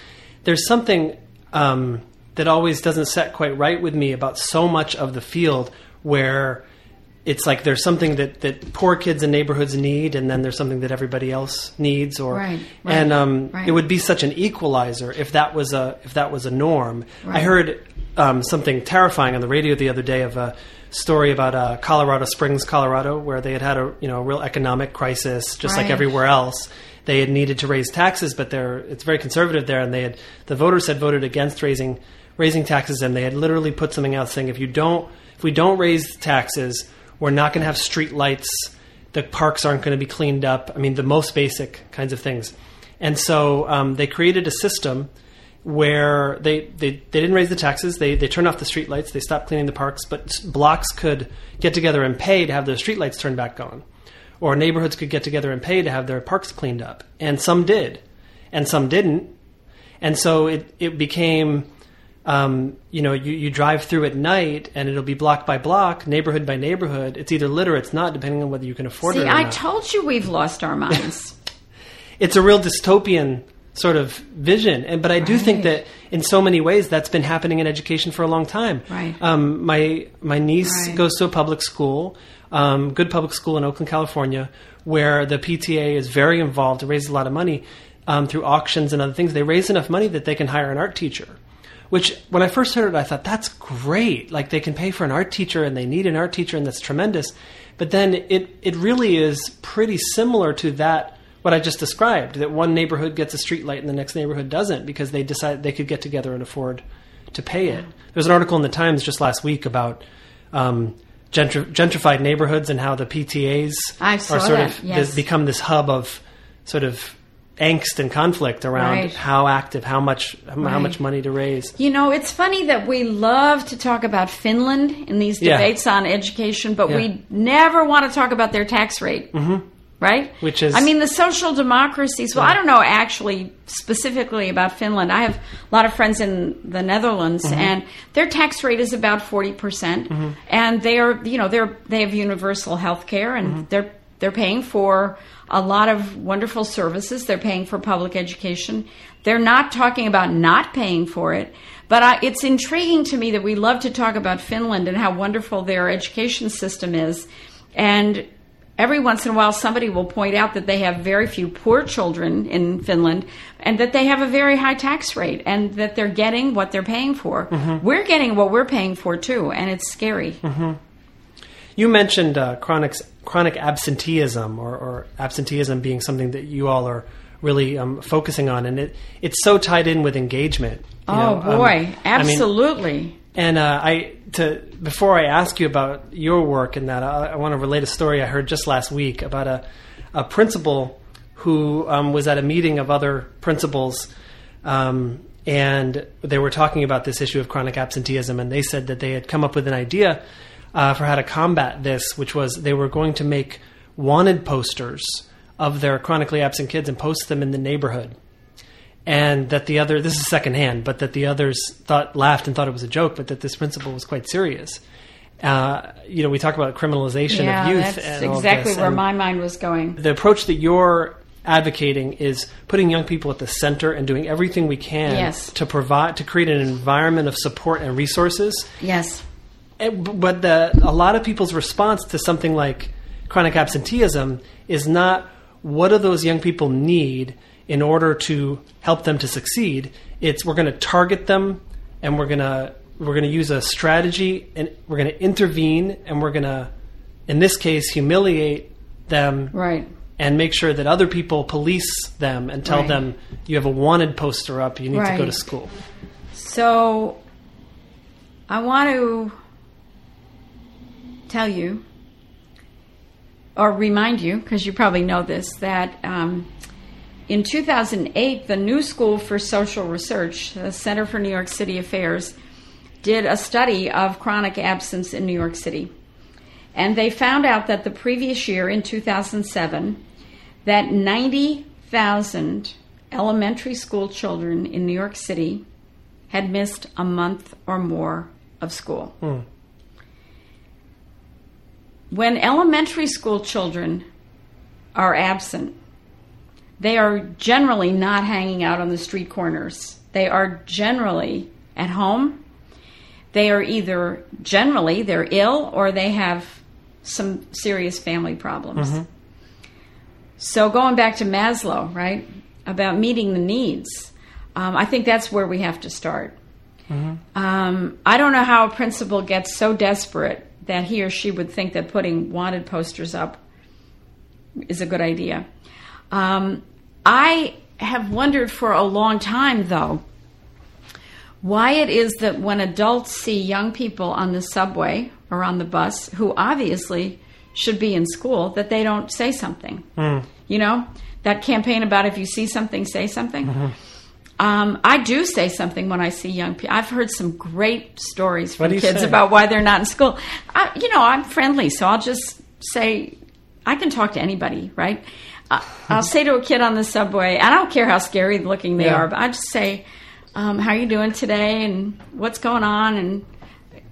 there's something um, that always doesn't set quite right with me about so much of the field where it's like there's something that, that poor kids in neighborhoods need, and then there's something that everybody else needs, or Right, right, and um, right. it would be such an equalizer if that was a if that was a norm. I heard um, something terrifying on the radio the other day of a story about uh, Colorado Springs, Colorado, where they had had a you know a real economic crisis, just like everywhere else. They had needed to raise taxes, but they're it's very conservative there, and they had the voters had voted against raising raising taxes, and they had literally put something out saying if you don't if we don't raise taxes, we're not going to have street lights. The parks aren't going to be cleaned up. I mean, the most basic kinds of things. And so um, they created a system where they, they, they didn't raise the taxes. They, they turned off the street lights. They stopped cleaning the parks. But blocks could get together and pay to have their street lights turned back on. Or neighborhoods could get together and pay to have their parks cleaned up. And some did. And some didn't. And so it, it became, um, you know, you, you drive through at night and it'll be block by block, neighborhood by neighborhood. It's either lit or it's not, depending on whether you can afford See, it or I not. told you we've lost our minds. it's a real dystopian sort of vision. And but I do think that in so many ways that's been happening in education for a long time. Right. Um, my my niece Right. goes to a public school, um, good public school in Oakland, California, where the PTA is very involved. It raises a lot of money um, through auctions and other things. They raise enough money that they can hire an art teacher. Which, when I first heard it, I thought that's great. Like they can pay for an art teacher, and they need an art teacher, and that's tremendous. But then it it really is pretty similar to that what I just described. That one neighborhood gets a street light and the next neighborhood doesn't because they decide they could get together and afford to pay it. There's an article in the Times just last week about um, gentr- gentrified neighborhoods and how the PTAs are sort that, of yes. become this hub of sort of angst and conflict around Right. how active, how much, how Right. much money to raise. You know, it's funny that we love to talk about Finland in these Yeah. debates on education, but Yeah. we never want to talk about their tax rate. Mm-hmm. Right? Which is- I mean, the social democracies. Well, I don't know actually specifically about Finland. I have a lot of friends in the Netherlands, Mm-hmm. and their tax rate is about 40%. percent And they are, you know, they're, they have universal health care, and Mm-hmm. they're, They're paying for a lot of wonderful services. They're paying for public education. They're not talking about not paying for it. But I, it's intriguing to me that we love to talk about Finland and how wonderful their education system is. And every once in a while, somebody will point out that they have very few poor children in Finland and that they have a very high tax rate and that they're getting what they're paying for. Mm-hmm. We're getting what we're paying for too, and it's scary. Mm-hmm. You mentioned uh, chronic chronic absenteeism, or, or absenteeism being something that you all are really um, focusing on, and it it's so tied in with engagement. Oh know, um, boy, I mean, absolutely. and uh, I to before I ask you about your work and that, I, I want to relate a story I heard just last week about a a principal who um, was at a meeting of other principals, um, and they were talking about this issue of chronic absenteeism, and they said that they had come up with an idea uh, for how to combat this, which was they were going to make wanted posters of their chronically absent kids and post them in the neighborhood and that the other this is secondhand, but that the others thought laughed and thought it was a joke, but that this principal was quite serious. Uh, you know, we talk about criminalization yeah, of youth. that's and all of exactly where and my mind was going. the approach that you're advocating is putting young people at the center and doing everything we can Yes. to provide to create an environment of support and resources Yes. Eh, and- but the, a lot of people's response to something like chronic absenteeism is not what do those young people need in order to help them to succeed. It's we're going to target them and we're going to we're going to use a strategy and we're going to intervene and we're going to in this case humiliate them Right. and make sure that other people police them and tell Right. them you have a wanted poster up you need to go to school. So I want to tell you or remind you, because you probably know this, that um, in 2008, the New School for Social Research, the Center for New York City Affairs, did a study of chronic absence in New York City. And they found out that the previous year, in 2007, that 90,000 elementary school children in New York City had missed a month or more of school. When elementary school children are absent, they are generally not hanging out on the street corners. They are generally at home. They are either generally they're ill or they have some serious family problems. So going back to Maslow, right, about meeting the needs, um, I think that's where we have to start. Um, I don't know how a principal gets so desperate that he or she would think that putting wanted posters up is a good idea. Um, I have wondered for a long time, though, why it is that when adults see young people on the subway or on the bus who obviously should be in school that they don't say something. You know, that campaign about if you see something, say something. Um, I do say something when I see young people. I've heard some great stories from kids say? about why they're not in school. I, you know, I'm friendly, so I'll just say, I can talk to anybody, right? I'll say to a kid on the subway, and I don't care how scary looking they Yeah. are, but I just say, um, "How are you doing today? And what's going on? And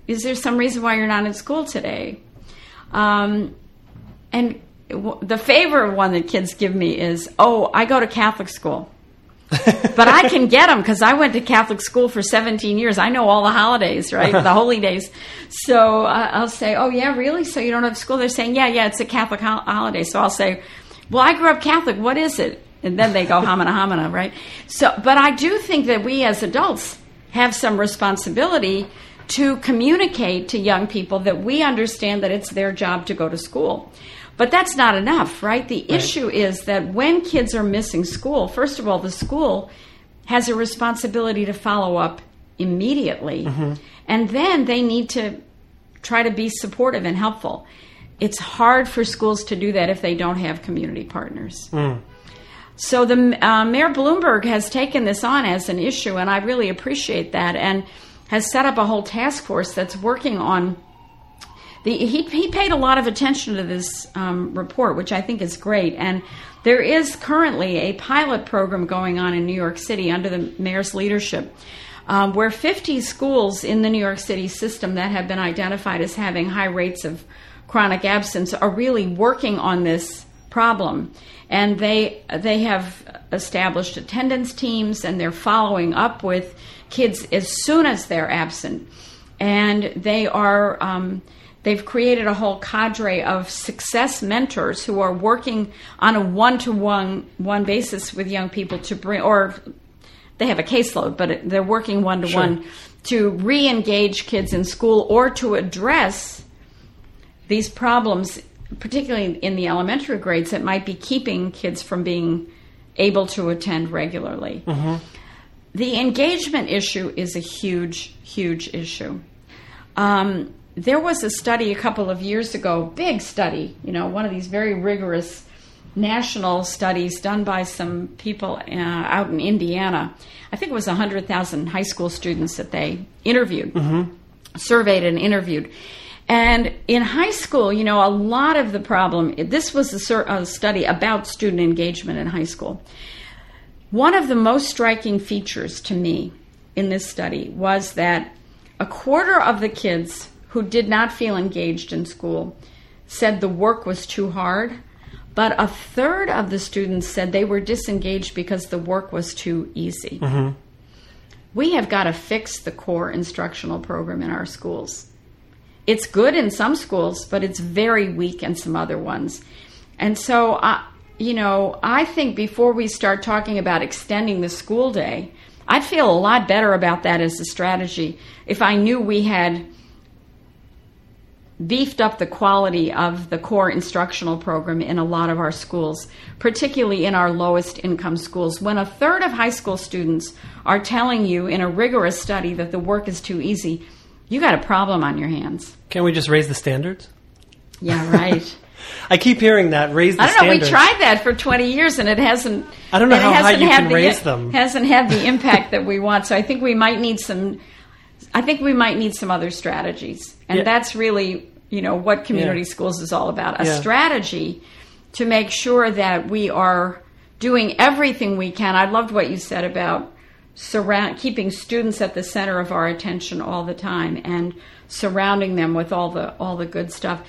is there some reason why you're not in school today?" Um, and w- the favorite one that kids give me is, "Oh, I go to Catholic school." but I can get them because I went to Catholic school for 17 years. I know all the holidays, right? the holy days. So uh, I'll say, "Oh yeah, really? So you don't have school?" They're saying, "Yeah, yeah, it's a Catholic ho- holiday." So I'll say, "Well, I grew up Catholic. What is it?" And then they go homina homina, right? So, but I do think that we as adults have some responsibility to communicate to young people that we understand that it's their job to go to school. But that's not enough, right? The issue is that when kids are missing school, first of all, the school has a responsibility to follow up immediately. And then they need to try to be supportive and helpful. It's hard for schools to do that if they don't have community partners. So the uh, Mayor Bloomberg has taken this on as an issue, and I really appreciate that, and has set up a whole task force that's working on. The, he, he paid a lot of attention to this um, report, which I think is great. And there is currently a pilot program going on in New York City under the mayor's leadership, um, where 50 schools in the New York City system that have been identified as having high rates of chronic absence are really working on this problem, and they they have established attendance teams, and they're following up with kids as soon as they're absent, and they are. Um, They've created a whole cadre of success mentors who are working on a one-to-one one basis with young people to bring, or they have a caseload, but they're working one-to-one to re-engage kids in school or to address these problems, particularly in the elementary grades, that might be keeping kids from being able to attend regularly. The engagement issue is a huge, huge issue. Um, there was a study a couple of years ago, big study, you know, one of these very rigorous national studies done by some people uh, out in Indiana. I think it was 100,000 high school students that they interviewed, surveyed and interviewed. And in high school, you know, a lot of the problem, this was a, sur- a study about student engagement in high school. One of the most striking features to me in this study was that a quarter of the kids who did not feel engaged in school said the work was too hard, but a third of the students said they were disengaged because the work was too easy. Mm-hmm. We have got to fix the core instructional program in our schools. It's good in some schools, but it's very weak in some other ones. And so, I you know, I think before we start talking about extending the school day, I'd feel a lot better about that as a strategy if I knew we had beefed up the quality of the core instructional program in a lot of our schools, particularly in our lowest income schools. When a third of high school students are telling you in a rigorous study that the work is too easy, you got a problem on your hands. Can't we just raise the standards? Yeah, right. I keep hearing that raise the I don't know. standards. We tried that for 20 years, and it hasn't. I don't know it how high hasn't you had can the- raise them. Hasn't had the impact that we want. So I think we might need some. I think we might need some other strategies, and Yeah. that's really you know what community Yeah. schools is all about. A Yeah. strategy to make sure that we are doing everything we can. I loved what you said about surround keeping students at the center of our attention all the time and surrounding them with all the all the good stuff.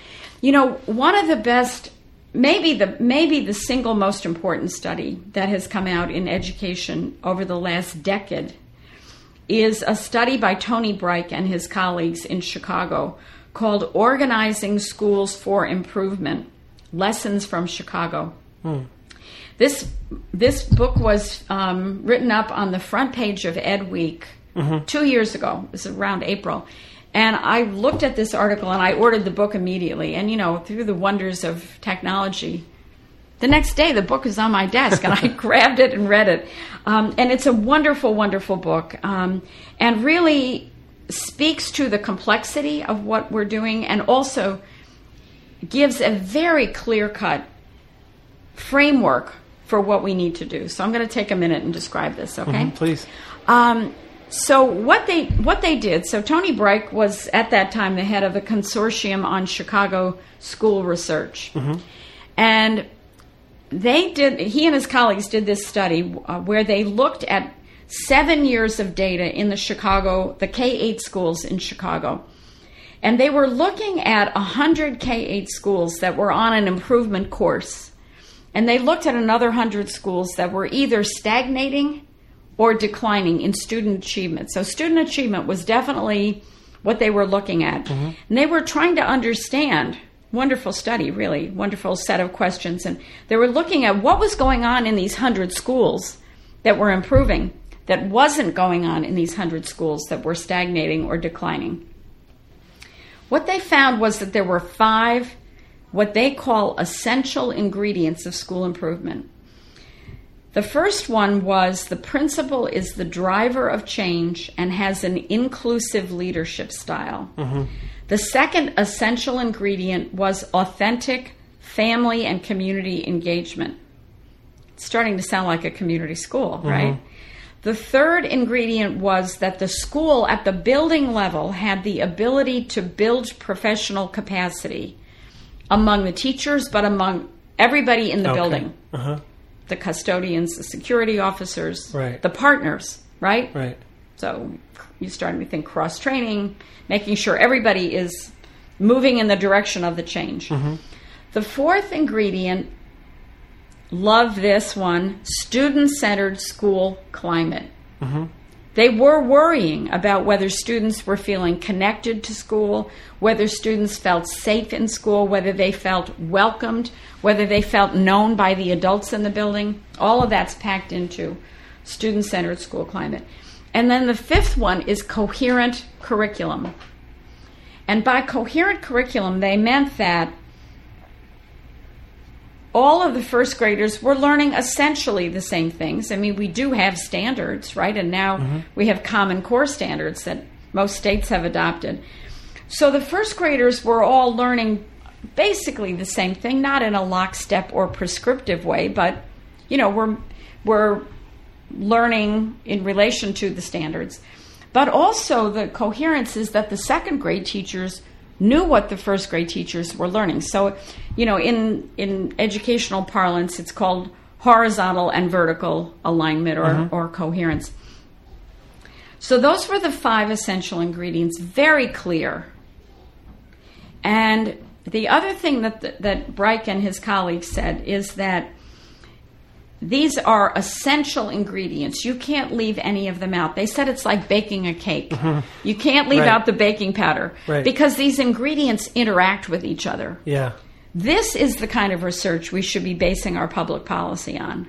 You know, one of the best maybe the maybe the single most important study that has come out in education over the last decade is a study by Tony Bryk and his colleagues in Chicago called Organizing Schools for Improvement Lessons from Chicago. This, this book was um, written up on the front page of Ed Week two years ago. It was around April. And I looked at this article and I ordered the book immediately. And, you know, through the wonders of technology, the next day, the book is on my desk, and I grabbed it and read it. Um, and it's a wonderful, wonderful book, um, and really speaks to the complexity of what we're doing, and also gives a very clear cut framework for what we need to do. So I'm going to take a minute and describe this, okay? Please. Um, so what they what they did. So Tony Bryk was at that time the head of the consortium on Chicago school research, and they did. He and his colleagues did this study uh, where they looked at seven years of data in the Chicago, the K eight schools in Chicago. And they were looking at 100 K 8 schools that were on an improvement course. And they looked at another 100 schools that were either stagnating or declining in student achievement. So, student achievement was definitely what they were looking at. Mm-hmm. And they were trying to understand wonderful study, really, wonderful set of questions. And they were looking at what was going on in these 100 schools that were improving that wasn't going on in these 100 schools that were stagnating or declining. What they found was that there were five, what they call essential ingredients of school improvement. The first one was the principal is the driver of change and has an inclusive leadership style. Mm-hmm. The second essential ingredient was authentic family and community engagement. It's starting to sound like a community school, right? Mm-hmm. The third ingredient was that the school at the building level had the ability to build professional capacity among the teachers, but among everybody in the Okay. building Uh-huh. the custodians, the security officers, Right. the partners, right? Right. So you're starting to think cross training, making sure everybody is moving in the direction of the change. The fourth ingredient, love this one student centered school climate. Mm-hmm. They were worrying about whether students were feeling connected to school, whether students felt safe in school, whether they felt welcomed, whether they felt known by the adults in the building. All of that's packed into student centered school climate. And then the fifth one is coherent curriculum. And by coherent curriculum, they meant that all of the first graders were learning essentially the same things. I mean, we do have standards, right? And now mm-hmm. we have common core standards that most states have adopted. So the first graders were all learning basically the same thing, not in a lockstep or prescriptive way, but you know, we're we're learning in relation to the standards. But also the coherence is that the second grade teachers knew what the first grade teachers were learning. So, you know, in in educational parlance, it's called horizontal and vertical alignment or, mm-hmm. or coherence. So those were the five essential ingredients, very clear. And the other thing that that Bryk and his colleagues said is that these are essential ingredients. You can't leave any of them out. They said it's like baking a cake. You can't leave Right. out the baking powder Right. because these ingredients interact with each other. Yeah. This is the kind of research we should be basing our public policy on.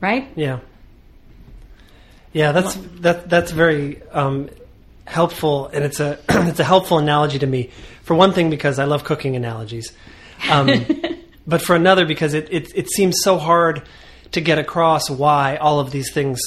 Right? Yeah. Yeah, that's that that's very um, helpful, and it's a it's a helpful analogy to me. For one thing, because I love cooking analogies, um, but for another, because it, it it seems so hard to get across why all of these things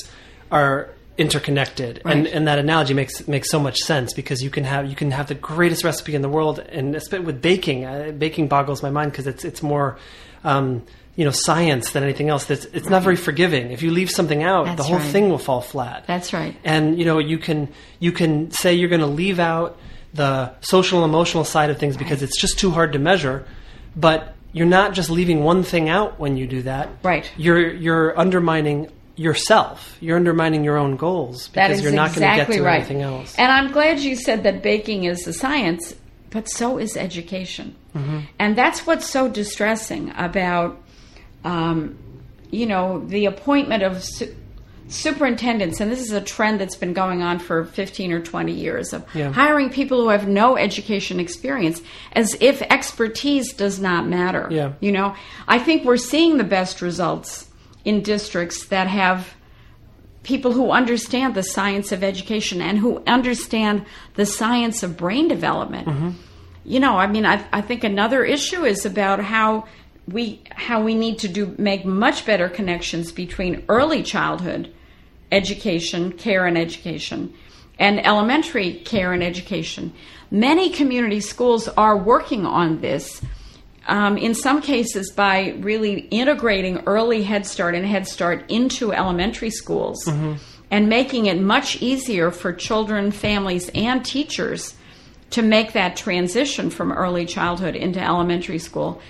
are interconnected, and Right. and that analogy makes makes so much sense because you can have you can have the greatest recipe in the world, and especially with baking, uh, baking boggles my mind because it's it's more. Um, you know, science than anything else. That's it's not very forgiving. If you leave something out, the whole right. thing will fall flat. That's right. And you know, you can you can say you're going to leave out the social and emotional side of things because it's just too hard to measure, but you're not just leaving one thing out when you do that. Right. You're you're undermining yourself. You're undermining your own goals because you're not exactly going to get to right. anything else. And I'm glad you said that baking is a science, but so is education. Mm-hmm. And that's what's so distressing about, um, you know, the appointment of superintendents. And this is a trend that's been going on for 15 or 20 years of Yeah. hiring people who have no education experience as if expertise does not matter. Yeah. You know, I think we're seeing the best results in districts that have people who understand the science of education and who understand the science of brain development. Mm-hmm. You know, I mean, I, I think another issue is about how we how we need to do make much better connections between early childhood education, care and education, and elementary care and education. Many community schools are working on this. Um, in some cases, by really integrating early Head Start and Head Start into elementary schools and making it much easier for children, families, and teachers to make that transition from early childhood into elementary school.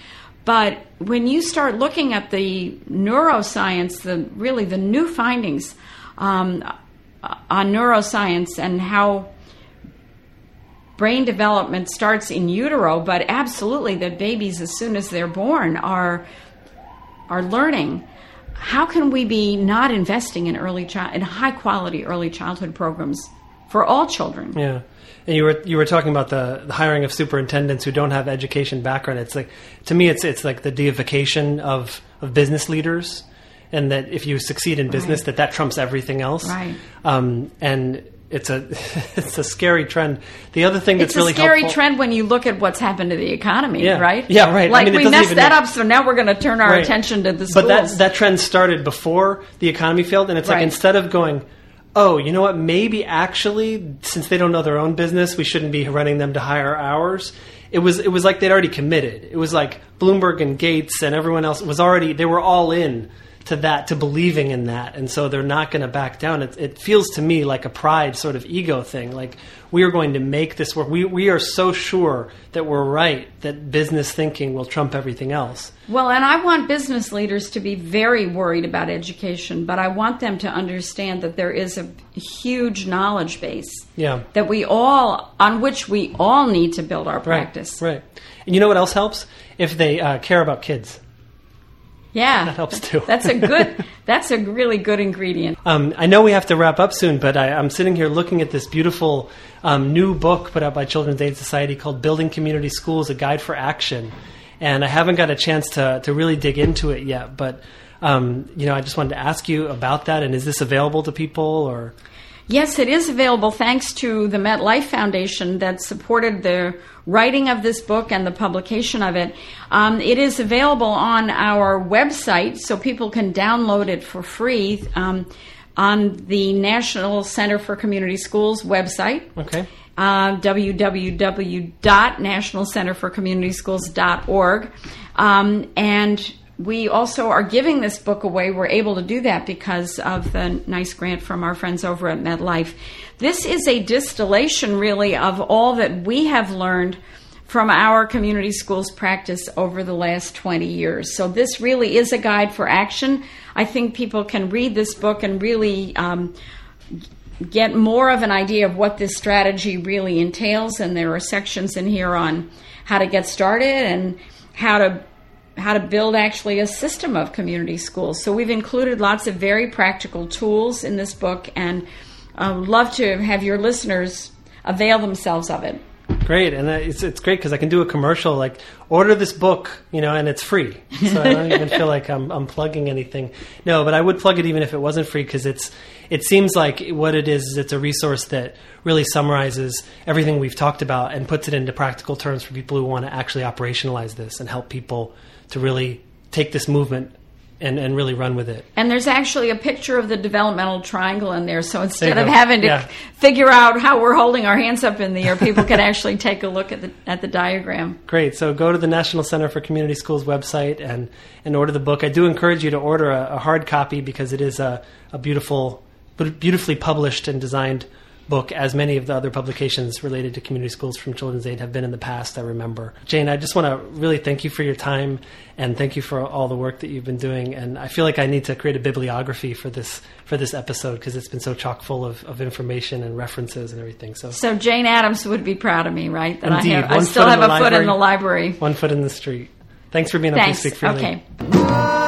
But when you start looking at the neuroscience, the really the new findings um, on neuroscience and how brain development starts in utero, but absolutely that babies, as soon as they're born, are are learning. How can we be not investing in early child in high quality early childhood programs for all children? Yeah. And you were you were talking about the, the hiring of superintendents who don't have education background. It's like to me, it's it's like the deification of of business leaders, and that if you succeed in business, Right. that that trumps everything else. Right. Um, and it's a it's a scary trend. The other thing that's. It's a really scary helpful, trend when you look at what's happened to the economy, Yeah. right? Yeah, right. I Like mean, we messed that make- up, so now we're going to turn our Right. attention to the schools. But that that trend started before the economy failed, and it's like instead of going, oh, you know what? Maybe actually, since they don't know their own business, we shouldn't be running them to higher hours. It was it was like they'd already committed. It was like Bloomberg and Gates and everyone else was already they were all in to that, to believing in that, and so they're not going to back down. It, it feels to me like a pride sort of ego thing. Like we are going to make this work. We we are so sure that we're right that business thinking will trump everything else. Well, and I want business leaders to be very worried about education, but I want them to understand that there is a huge knowledge base Yeah. that we all, on which we all need to build our practice. Right. Right. And you know what else helps? If they uh, care about kids. Yeah, That helps too. that's a good. That's a really good ingredient. Um, I know we have to wrap up soon, but I, I'm sitting here looking at this beautiful um, new book put out by Children's Aid Society called Building Community Schools A Guide for Action. And I haven't got a chance to, to really dig into it yet, but um, you know, I just wanted to ask you about that. And is this available to people or? Yes, it is available thanks to the MetLife Foundation that supported the writing of this book and the publication of it. Um, it is available on our website, so people can download it for free um, on the National Center for Community Schools website. Okay. Uh, www.nationalcenterforcommunityschools.org. Um, and we also are giving this book away. We're able to do that because of the nice grant from our friends over at MetLife. This is a distillation, really, of all that we have learned from our community schools practice over the last 20 years. So, this really is a guide for action. I think people can read this book and really um, get more of an idea of what this strategy really entails and there are sections in here on how to get started and how to how to build actually a system of community schools so we've included lots of very practical tools in this book and uh, would love to have your listeners avail themselves of it Great, and it's it's great because I can do a commercial like order this book, you know, and it's free. So I don't even feel like I'm I'm plugging anything. No, but I would plug it even if it wasn't free because it's it seems like what it is is it's a resource that really summarizes everything we've talked about and puts it into practical terms for people who want to actually operationalize this and help people to really take this movement and and really run with it. and there's actually a picture of the developmental triangle in there so instead you of having to Yeah. figure out how we're holding our hands up in the air people can actually take a look at the at the diagram Great. So go to the National Center for Community Schools website and, and order the book. I do encourage you to order a, a hard copy because it is a, a beautiful, beautifully published and designed book, as many of the other publications related to community schools from Children's Aid have been in the past, I remember. Jane, I just want to really thank you for your time and thank you for all the work that you've been doing. And I feel like I need to create a bibliography for this, for this episode because it's been so chock full of, of information and references and everything. So So Jane Addams would be proud of me, right? That Indeed. I have I still have a foot in the library, one foot in the street. Thanks for being on Please Thanks. Speak Freely. Okay.